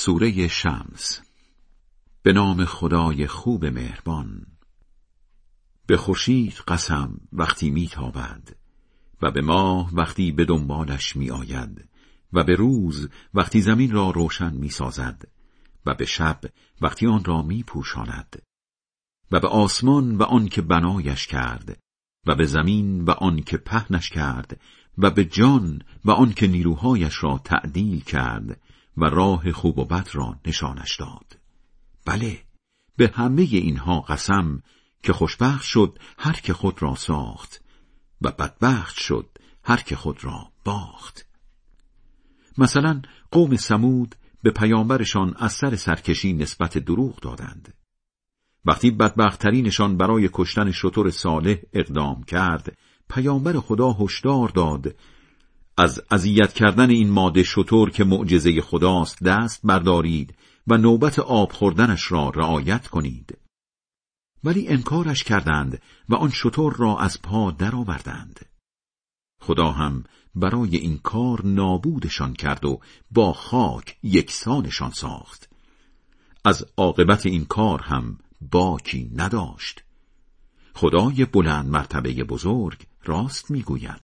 سوره شمس. به نام خدای خوب مهربان. به خورشید قسم وقتی میتابد و به ماه وقتی به دنبالش میآید و به روز وقتی زمین را روشن می‌سازد و به شب وقتی آن را میپوشاند و به آسمان و آن که بنایش کرد و به زمین و آن که پهنش کرد و به جان و آن که نیروهایش را تعدیل کرد و راه خوب و بد را نشانش داد. بله به همه اینها قسم که خوشبخت شد هر که خود را ساخت و بدبخت شد هر که خود را باخت. مثلا قوم سمود به پیامبرشان از سر سرکشی نسبت دروغ دادند. وقتی بدبختترینشان برای کشتن شطور صالح اقدام کرد پیامبر خدا هشدار داد از اذیت کردن این ماده شطور که معجزه خداست دست بردارید و نوبت آب خوردنش را رعایت کنید. ولی انکارش کردند و آن شطور را از پا درآوردند. خدا هم برای این کار نابودشان کرد و با خاک یکسانشان ساخت. از عاقبت این کار هم باکی نداشت. خدای بلند مرتبه بزرگ راست می‌گوید.